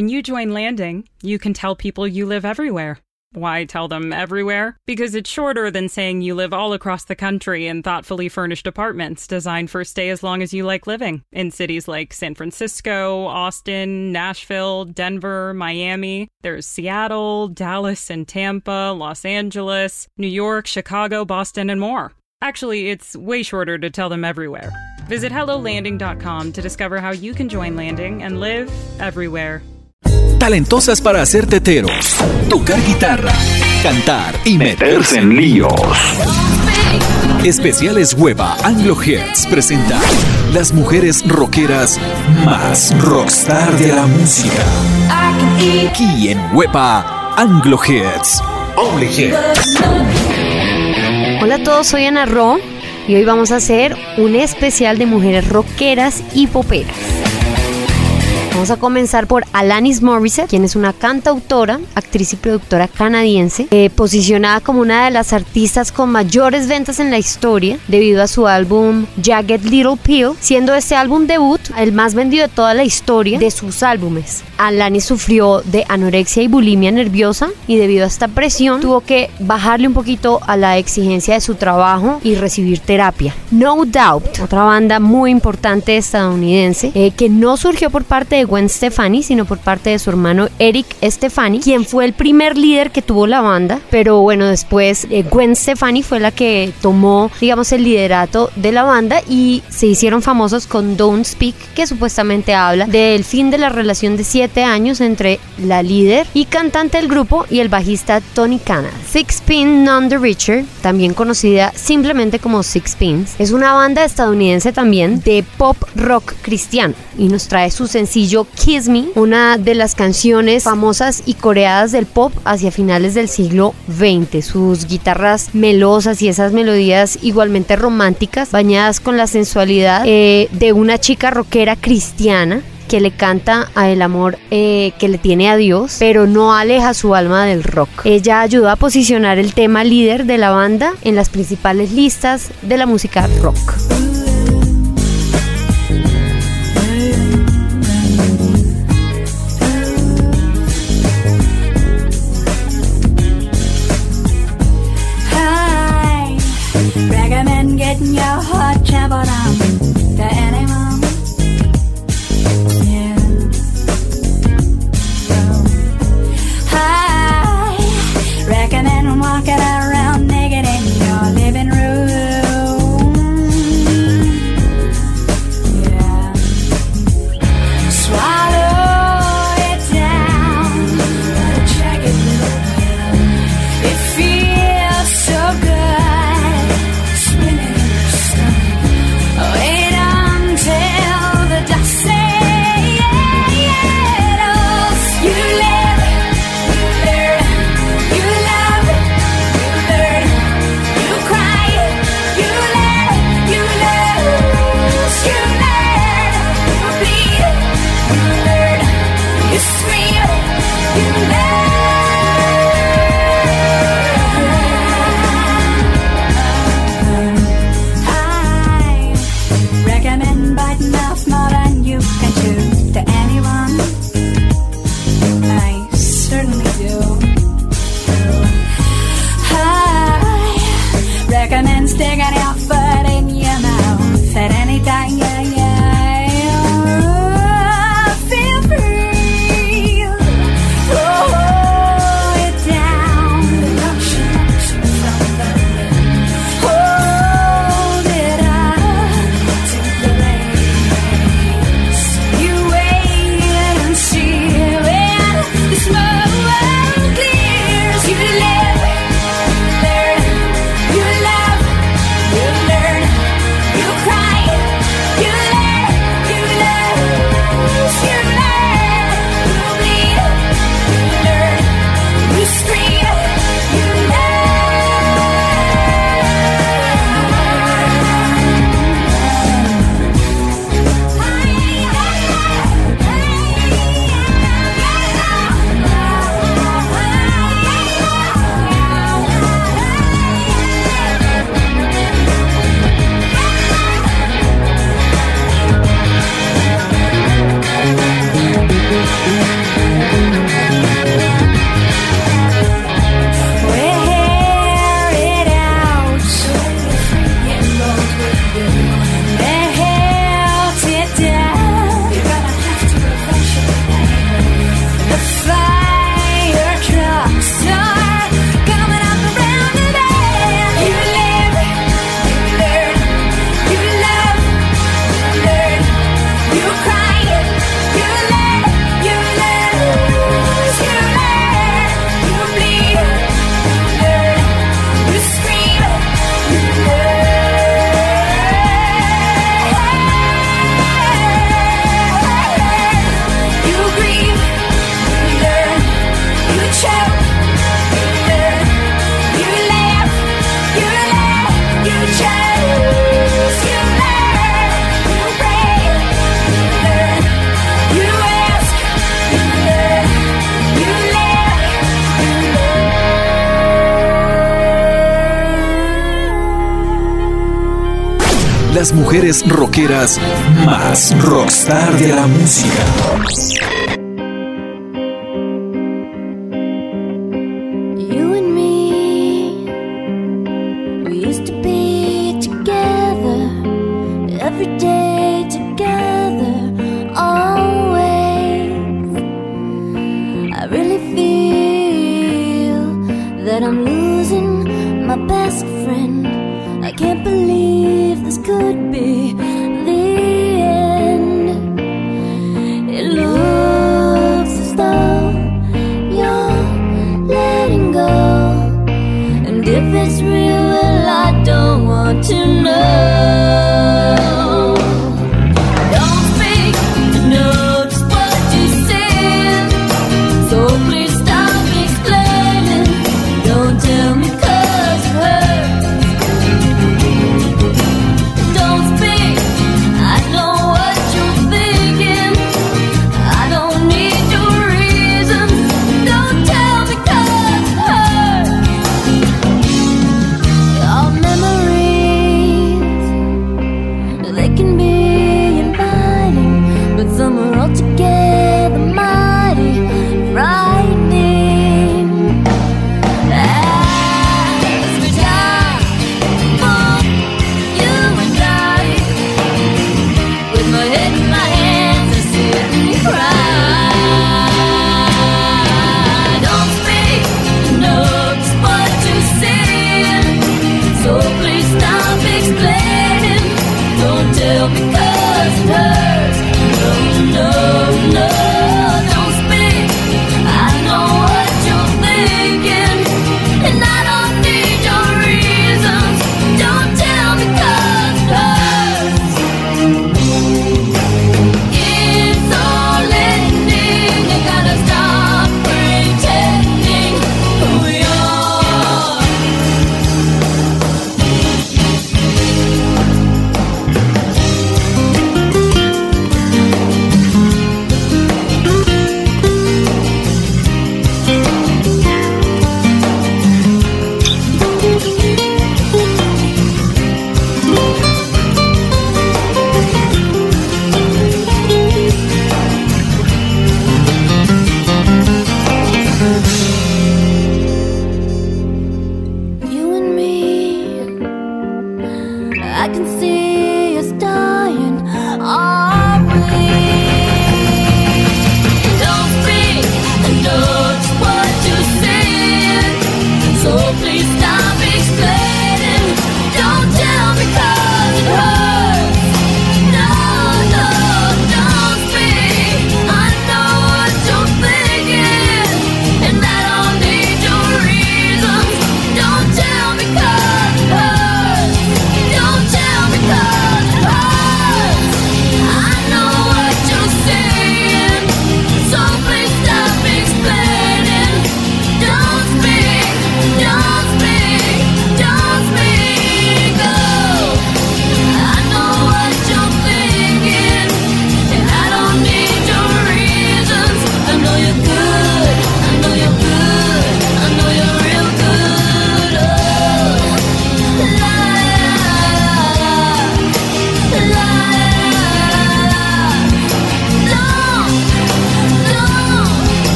When you join Landing, you can tell people you live everywhere. Why tell them everywhere? Because it's shorter than saying you live all across the country in thoughtfully furnished apartments designed for stay as long as you like living in cities like San Francisco, Austin, Nashville, Denver, Miami. There's Seattle, Dallas and Tampa, Los Angeles, New York, Chicago, Boston, and more. Actually, it's way shorter to tell them everywhere. Visit HelloLanding.com to discover how you can join Landing and live everywhere. Talentosas para hacer teteros, tocar guitarra, cantar y meterse en líos. Especiales Hueva Anglo Hits presenta las mujeres rockeras más rockstar de la música. Aquí en Hueva Anglo Hits. Only Hits. Hola a todos, soy Ana Ro y hoy vamos a hacer un especial de mujeres rockeras y poperas. Vamos a comenzar por Alanis Morissette, quien es una cantautora, actriz y productora canadiense, eh, posicionada como una de las artistas con mayores ventas en la historia debido a su álbum Jagged Little Pill, siendo este álbum debut el más vendido de toda la historia de sus álbumes. Alanis sufrió de anorexia y bulimia nerviosa y debido a esta presión tuvo que bajarle un poquito a la exigencia de su trabajo y recibir terapia. No Doubt, otra banda muy importante estadounidense eh, que no surgió por parte de Gwen Stefani, sino por parte de su hermano Eric Stefani, quien fue el primer líder que tuvo la banda, pero bueno, después eh, Gwen Stefani fue la que tomó, digamos, el liderato de la banda y se hicieron famosos con Don't Speak, que supuestamente habla del fin de la relación de siete años entre la líder y cantante del grupo y el bajista Tony Canada. Six Pin None the Richer, también conocida simplemente como Six Pins, es una banda estadounidense también de pop rock cristiano y nos trae su sencillo Kiss Me, una de las canciones famosas y coreadas del pop hacia finales del siglo XX. Sus guitarras melosas y esas melodías igualmente románticas, bañadas con la sensualidad eh, de una chica rockera cristiana que le canta a el amor eh, que le tiene a Dios, pero no aleja su alma del rock. Ella ayudó a posicionar el tema líder de la banda en las principales listas de la música rock. Las mujeres rockeras más rockstar de la música.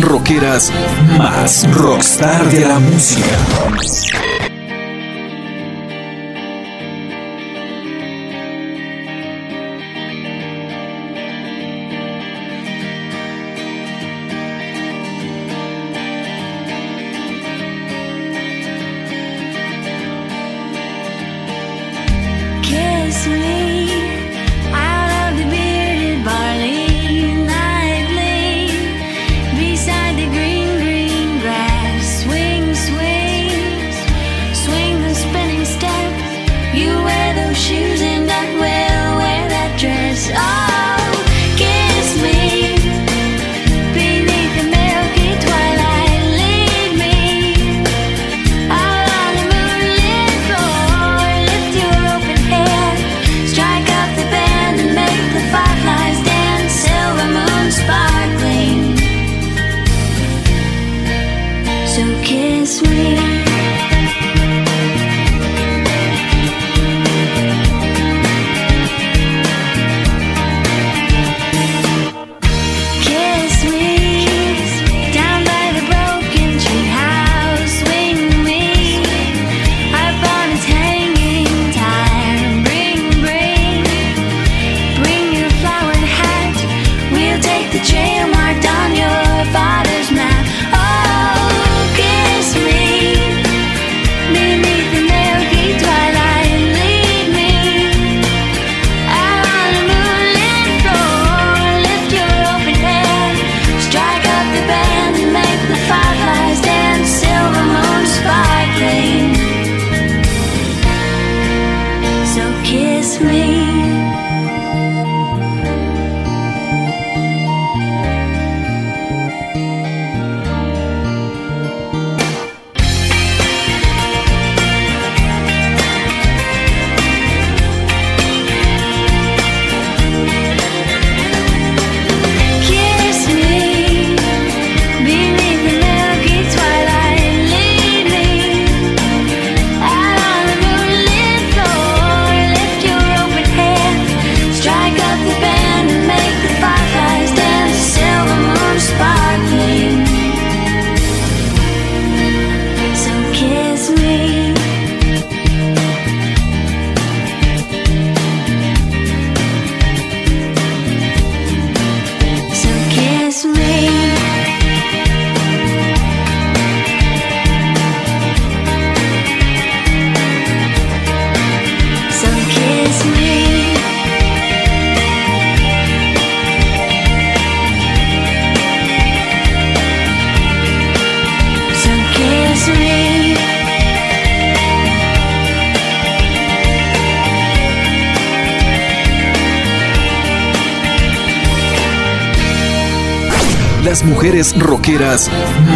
Rockeras más rockstar de la música.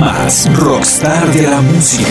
Más rockstar de la música.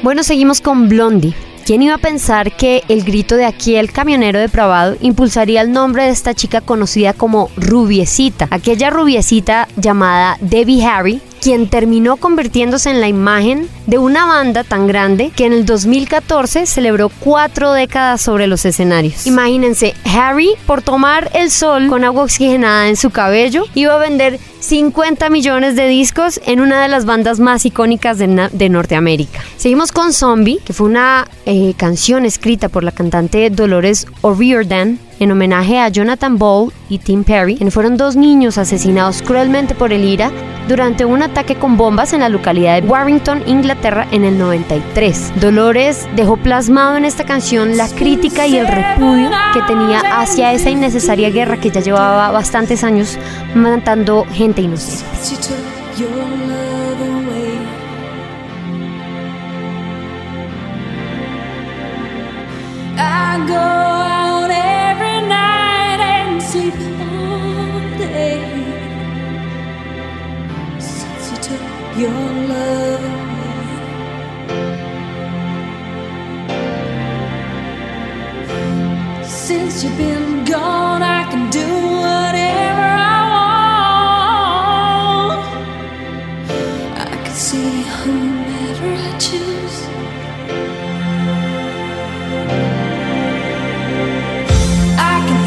Bueno, seguimos con Blondie. ¿Quién iba a pensar que el grito de aquí el camionero depravado impulsaría el nombre de esta chica conocida como Rubiecita? Aquella rubiecita llamada Debbie Harry quien terminó convirtiéndose en la imagen de una banda tan grande que en el 2014 celebró cuatro décadas sobre los escenarios. Imagínense, Harry, por tomar el sol con agua oxigenada en su cabello, iba a vender 50 millones de discos en una de las bandas más icónicas de, Norteamérica. Seguimos con Zombie, que fue una eh, canción escrita por la cantante Dolores O'Riordan en homenaje a Jonathan Ball y Tim Perry, fueron dos niños asesinados cruelmente por el IRA durante un ataque con bombas en la localidad de Warrington, Inglaterra, en el 93. Dolores dejó plasmado en esta canción la crítica y el repudio que tenía hacia esa innecesaria guerra que ya llevaba bastantes años matando gente inocente.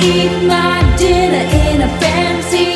Eat my dinner in a fancy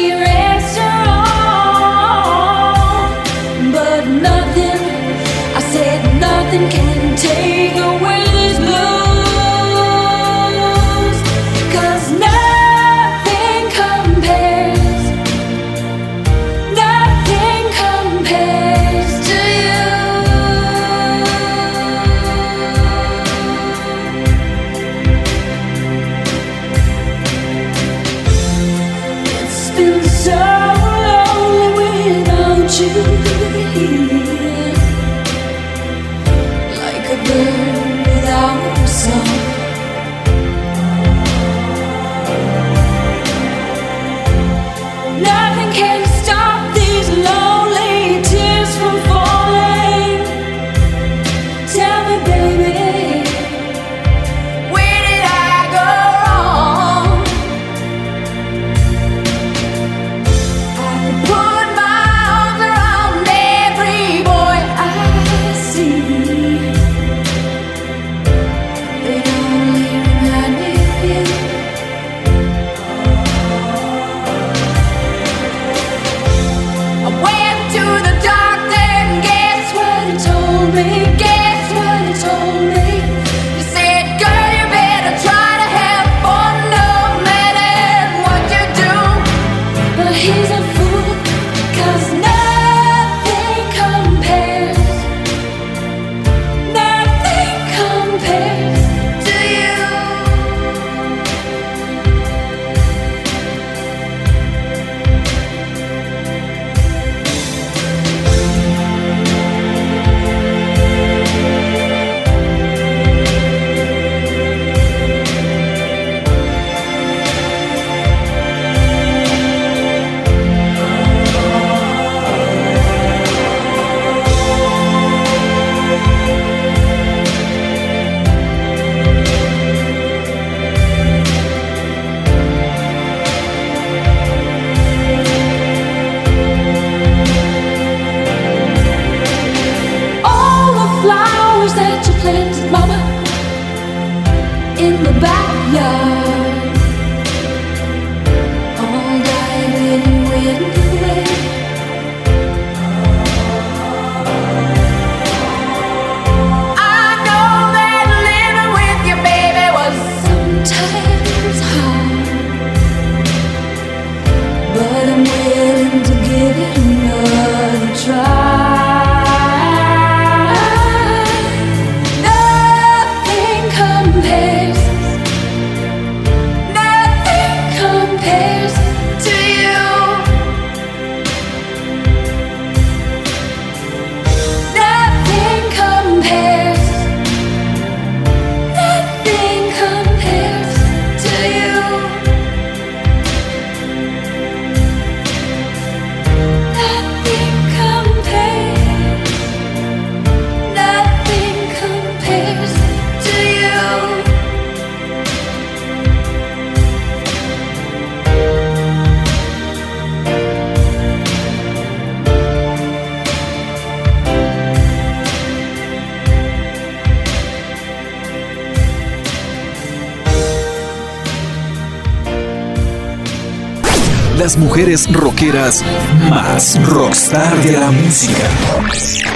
mujeres rockeras más rockstar de la música.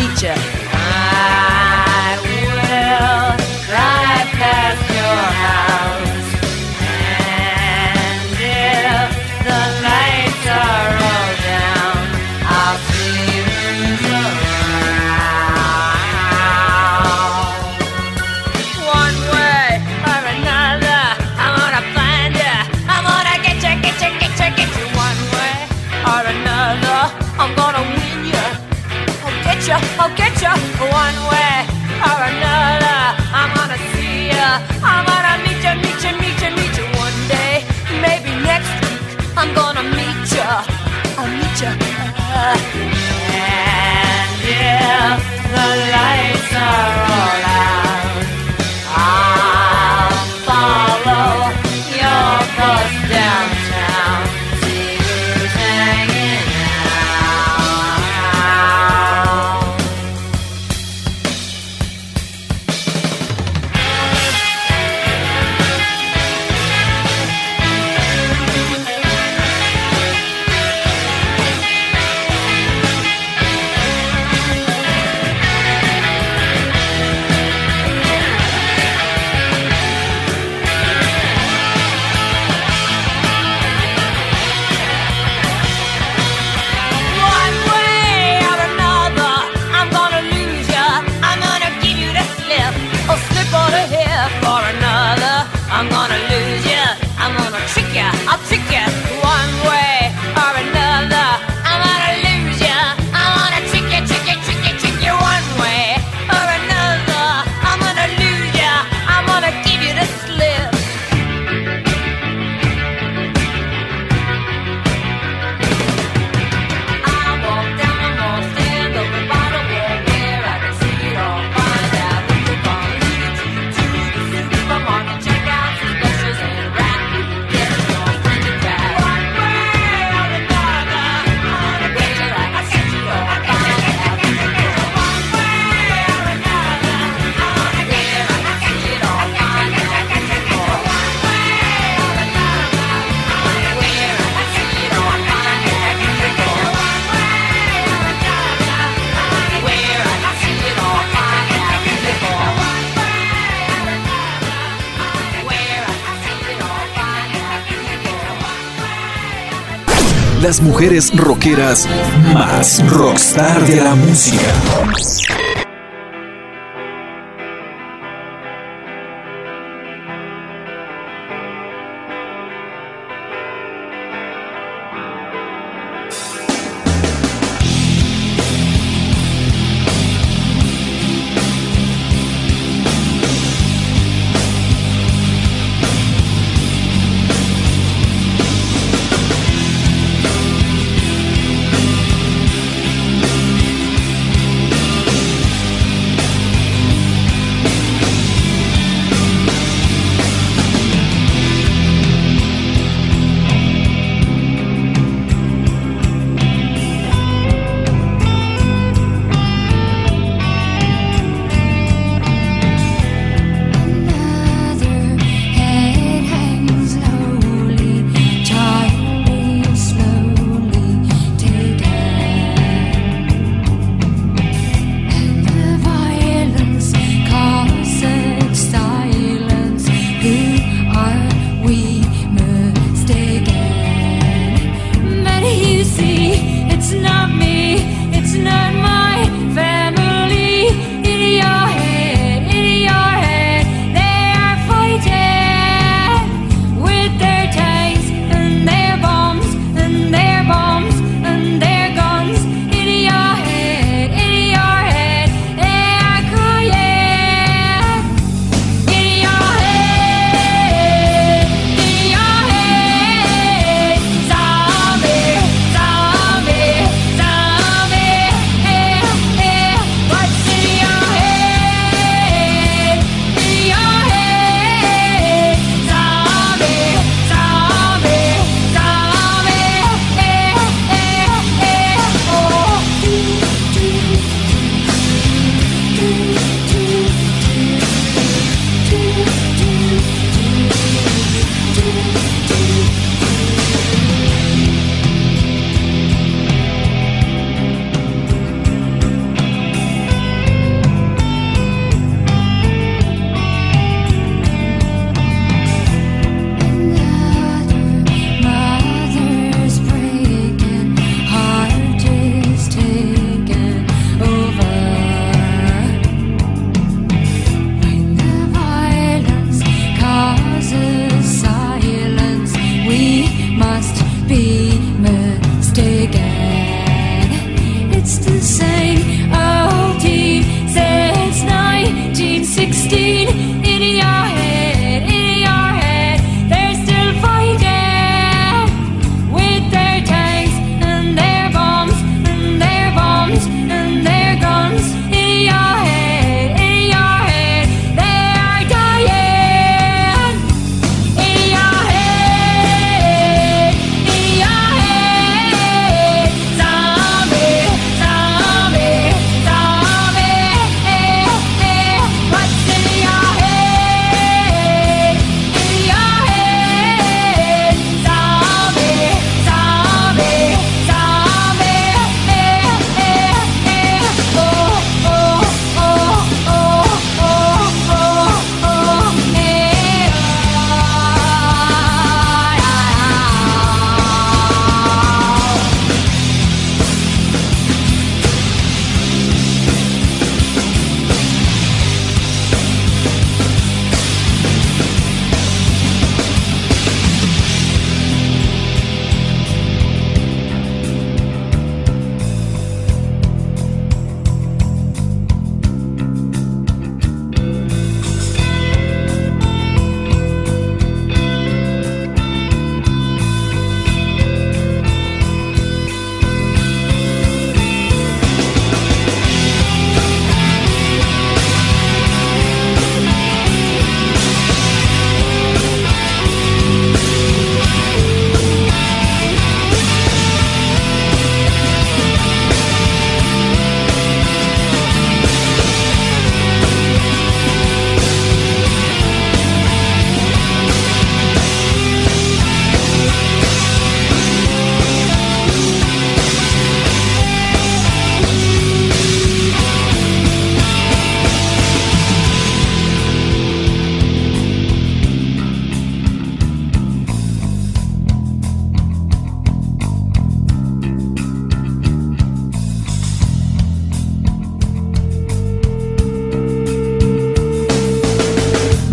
meet you. Las mujeres rockeras más rockstar de la música.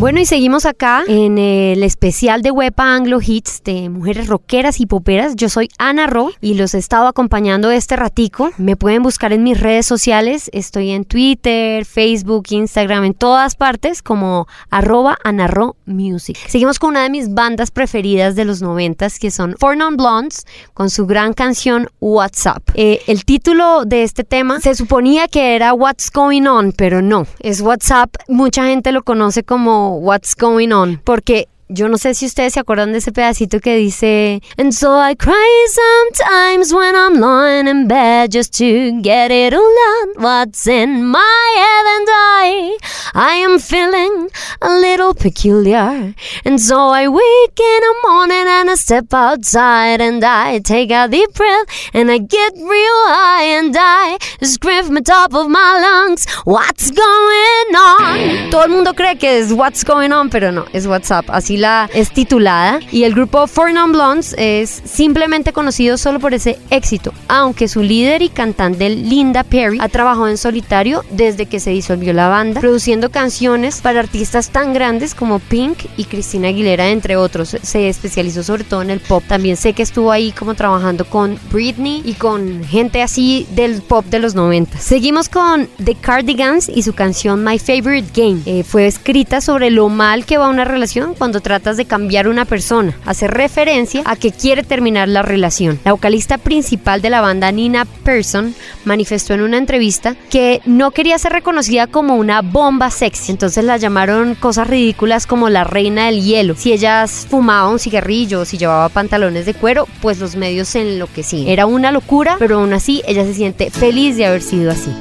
Bueno, y seguimos acá en el especial de Wepa Anglo Hits de mujeres rockeras y poperas. Yo soy Ana Ro y los he estado acompañando este ratico. Me pueden buscar en mis redes sociales. Estoy en Twitter, Facebook, Instagram, en todas partes como arroba Ana Ro Music. Seguimos con una de mis bandas preferidas de los noventas que son Four Non Blondes con su gran canción WhatsApp. Eh, el título de este tema se suponía que era What's Going On, pero no, es WhatsApp. Mucha gente lo conoce como what's going on, porque Yo no sé si ustedes se acuerdan de ese pedacito que dice And so I cry sometimes when I'm lying in bed just to get it all out. What's in my head and I I am feeling a little peculiar. And so I wake in the morning and I step outside and I take a deep breath and I get real high and I scream from the top of my lungs. What's going on? Todo el mundo cree que es what's going on pero no, es WhatsApp. Así es titulada y el grupo Four Non Blondes es simplemente conocido solo por ese éxito, aunque su líder y cantante Linda Perry ha trabajado en solitario desde que se disolvió la banda, produciendo canciones para artistas tan grandes como Pink y Cristina Aguilera, entre otros. Se especializó sobre todo en el pop. También sé que estuvo ahí como trabajando con Britney y con gente así del pop de los 90. Seguimos con The Cardigans y su canción My Favorite Game. Eh, fue escrita sobre lo mal que va una relación cuando tratas de cambiar una persona, hace referencia a que quiere terminar la relación. La vocalista principal de la banda, Nina Persson, manifestó en una entrevista que no quería ser reconocida como una bomba sexy, entonces la llamaron cosas ridículas como la reina del hielo. Si ellas fumaban un cigarrillo si llevaba pantalones de cuero, pues los medios se enloquecían. Era una locura, pero aún así ella se siente feliz de haber sido así.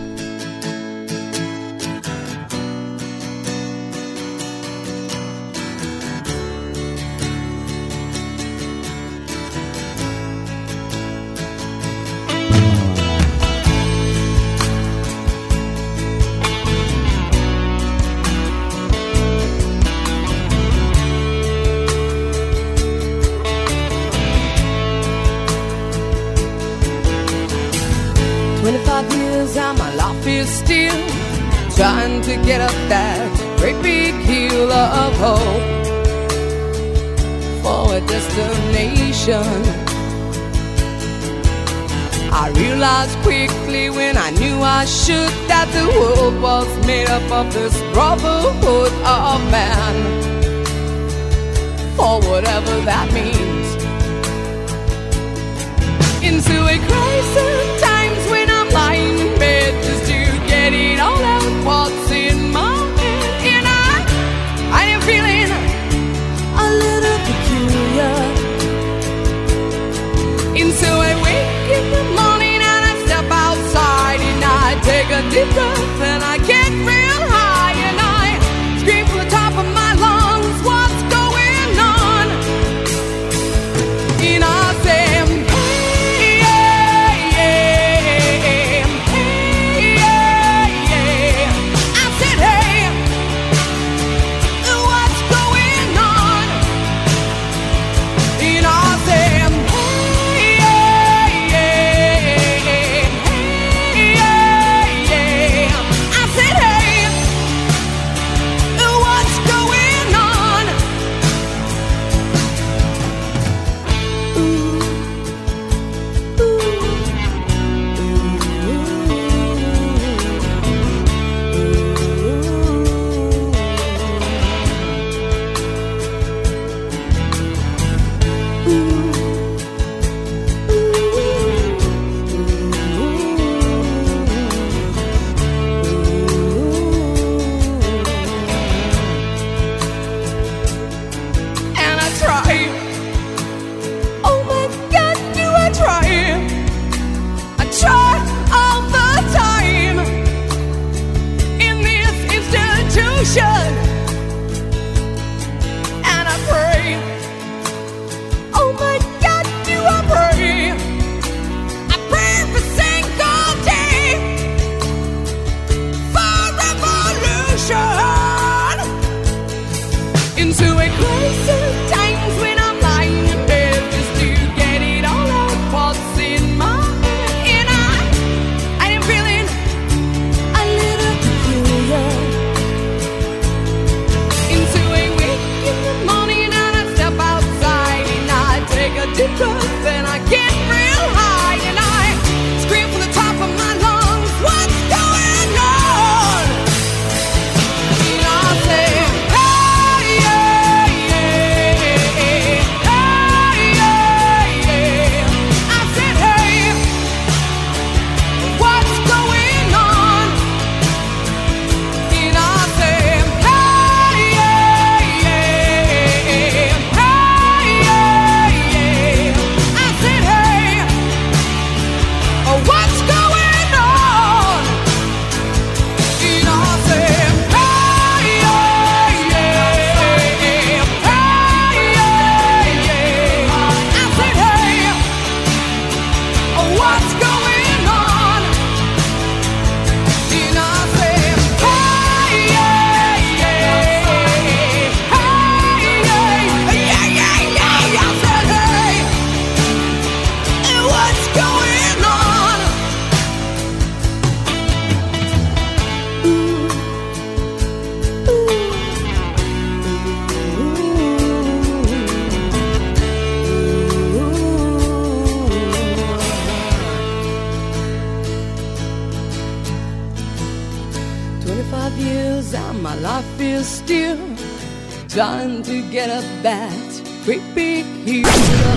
into a crowd.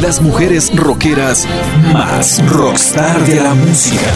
Las mujeres rockeras más rockstar de la música.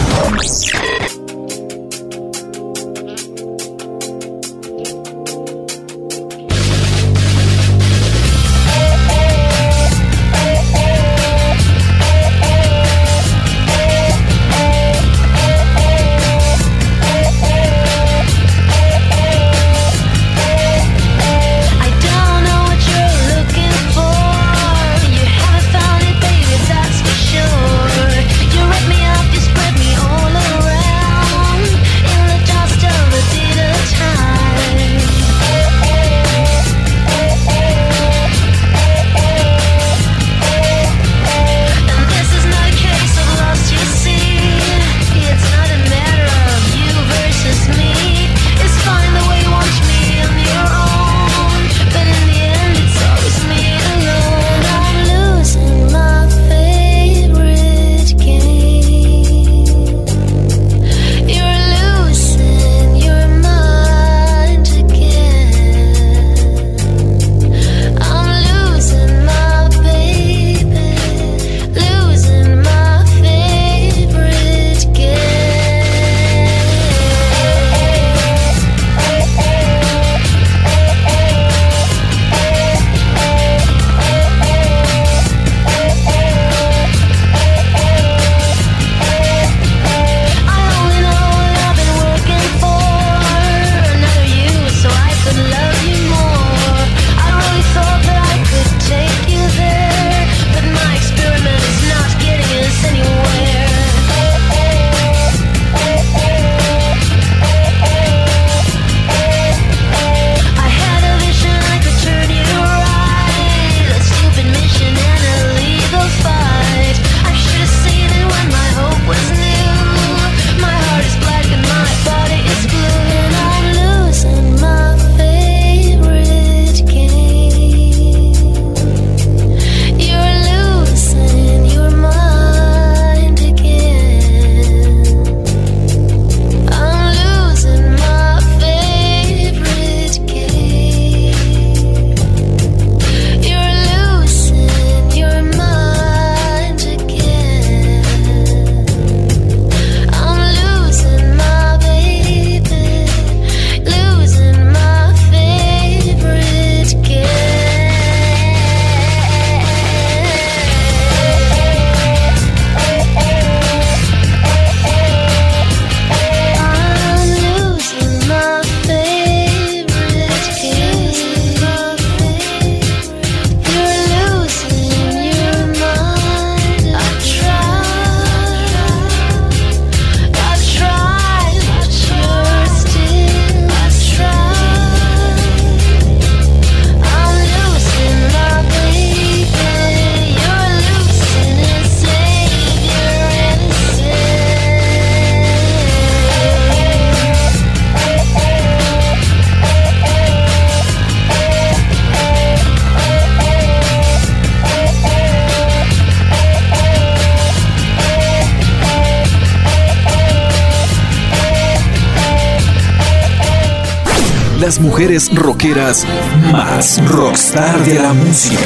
Mujeres rockeras más rockstar de la música.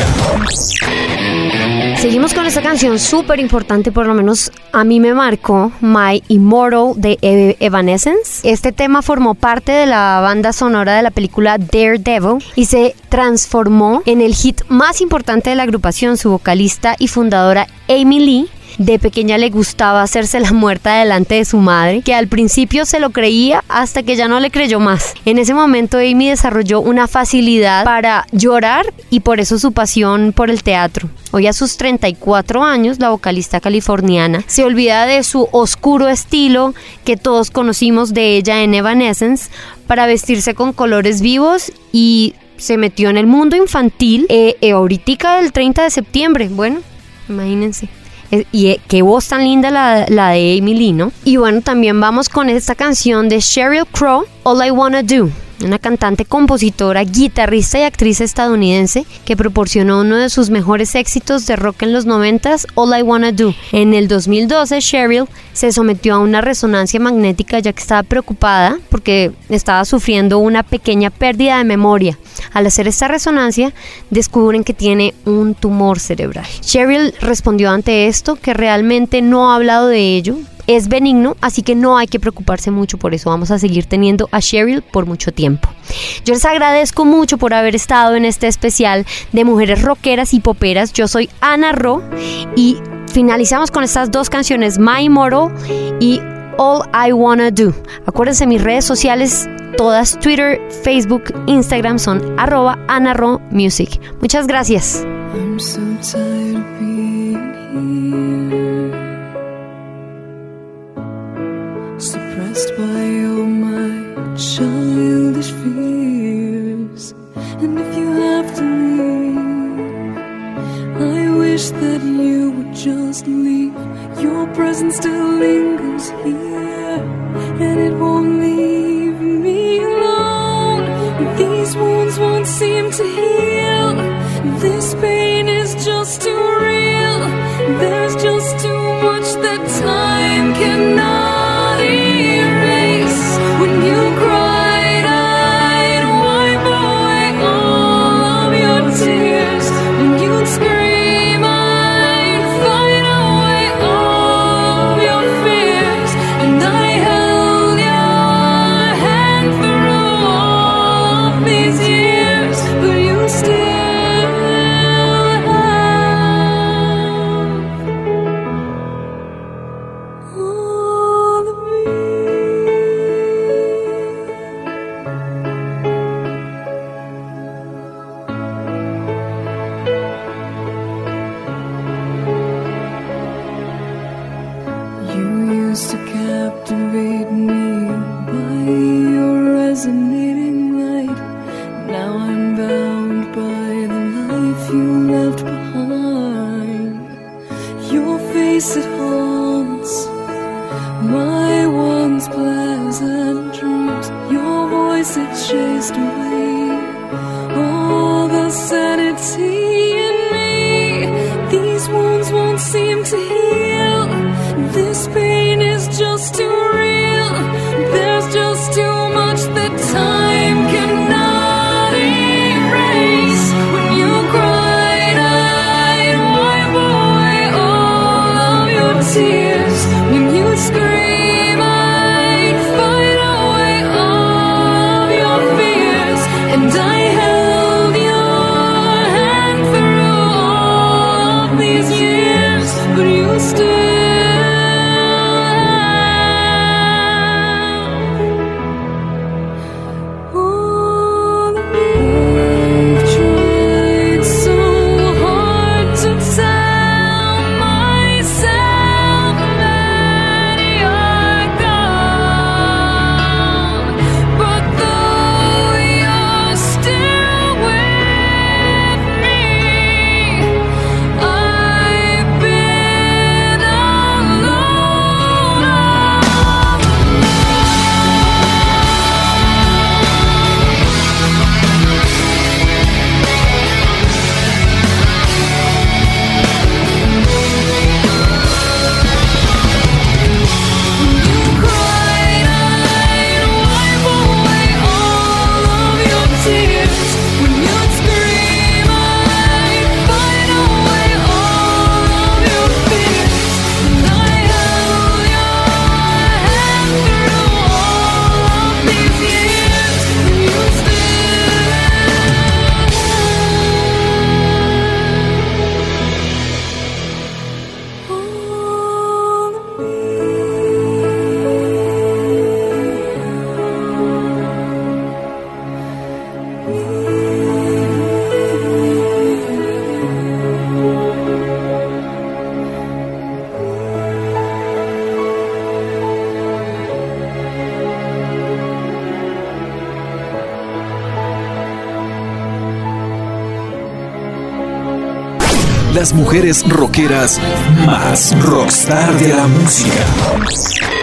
Seguimos con esta canción súper importante, por lo menos a mí me marcó, My Immortal de Evanescence. Este tema formó parte de la banda sonora de la película Daredevil y se transformó en el hit más importante de la agrupación. Su vocalista y fundadora Amy Lee de pequeña le gustaba hacerse la muerta delante de su madre, que al principio se lo creía hasta que ya no le creyó más. En ese momento Amy desarrolló una facilidad para llorar y por eso su pasión por el teatro. Hoy a sus 34 años, la vocalista californiana se olvida de su oscuro estilo que todos conocimos de ella en Evanescence para vestirse con colores vivos y se metió en el mundo infantil eh, eh, ahoritica del 30 de septiembre. Bueno, imagínense. Y eh, qué voz tan linda la, la de Amy Lee, ¿no? Y bueno, también vamos con esta canción de Sheryl Crow, All I Wanna Do. Una cantante, compositora, guitarrista y actriz estadounidense que proporcionó uno de sus mejores éxitos de rock en los 90s, All I Wanna Do. En el 2012, Sheryl se sometió a una resonancia magnética ya que estaba preocupada porque estaba sufriendo una pequeña pérdida de memoria. Al hacer esta resonancia, descubren que tiene un tumor cerebral. Sheryl respondió ante esto que realmente no ha hablado de ello. Es benigno, así que no hay que preocuparse mucho por eso. Vamos a seguir teniendo a Sheryl por mucho tiempo. Yo les agradezco mucho por haber estado en este especial de mujeres rockeras y poperas. Yo soy Ana Ro y finalizamos con estas dos canciones, My Immortal y All I Wanna Do. Acuérdense, mis redes sociales, todas Twitter, Facebook, Instagram son arroba Ana Ro Music. Muchas gracias. I'm so by all my childish fears. And if you have to leave, I wish that you would just leave. Your presence still lingers here, and it won't leave me alone. These wounds won't seem to heal. This pain is just too real. There's you left behind. Your face it haunts my once pleasant dreams. Your voice it chased away all the sanity in me. These wounds won't seem to heal. mujeres rockeras más rockstar de la música.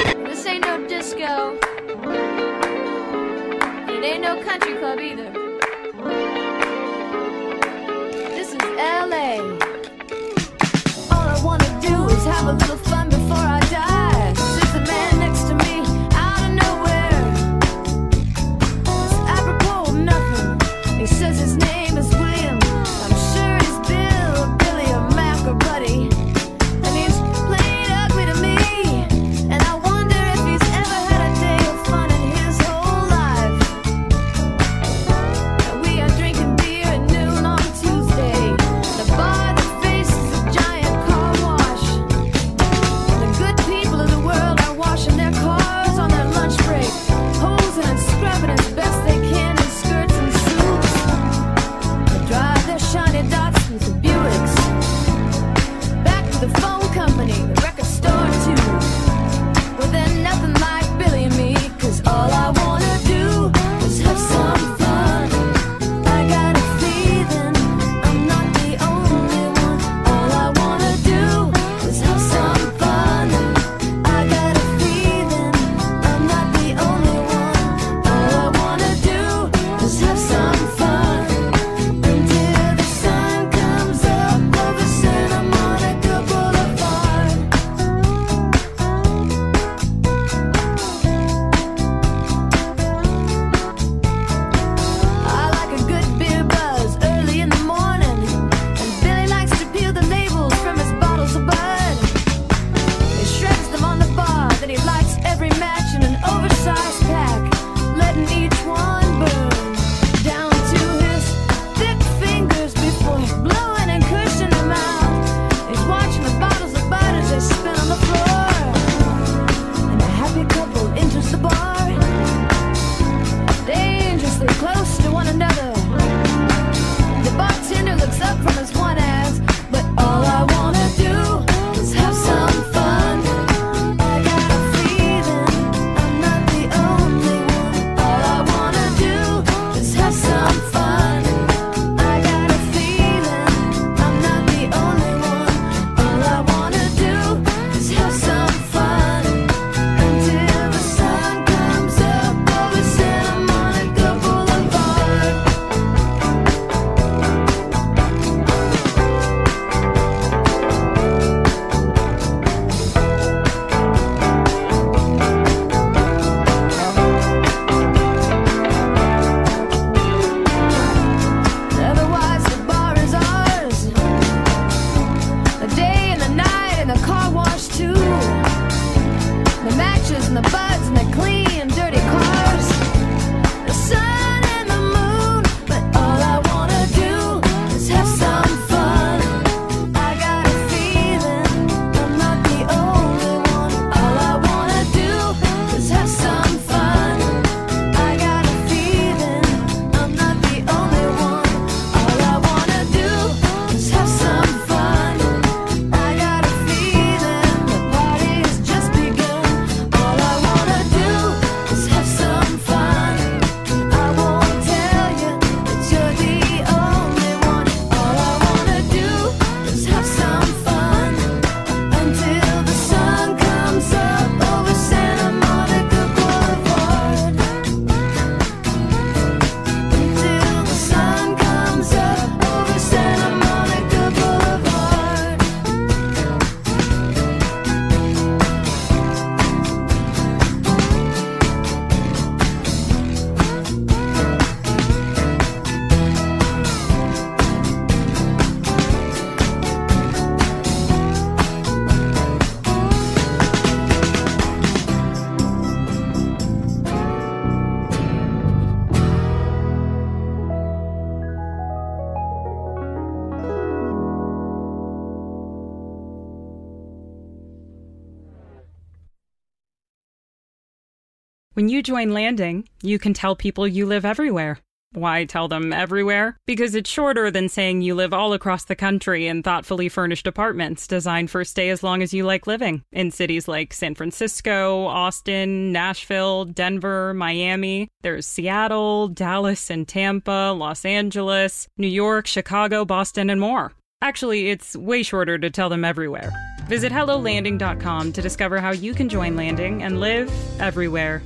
join Landing, you can tell people you live everywhere. Why tell them everywhere? Because it's shorter than saying you live all across the country in thoughtfully furnished apartments designed for stay as long as you like living in cities like San Francisco, Austin, Nashville, Denver, Miami. There's Seattle, Dallas, and Tampa, Los Angeles, New York, Chicago, Boston, and more. Actually, it's way shorter to tell them everywhere. Visit HelloLanding.com to discover how you can join Landing and live everywhere.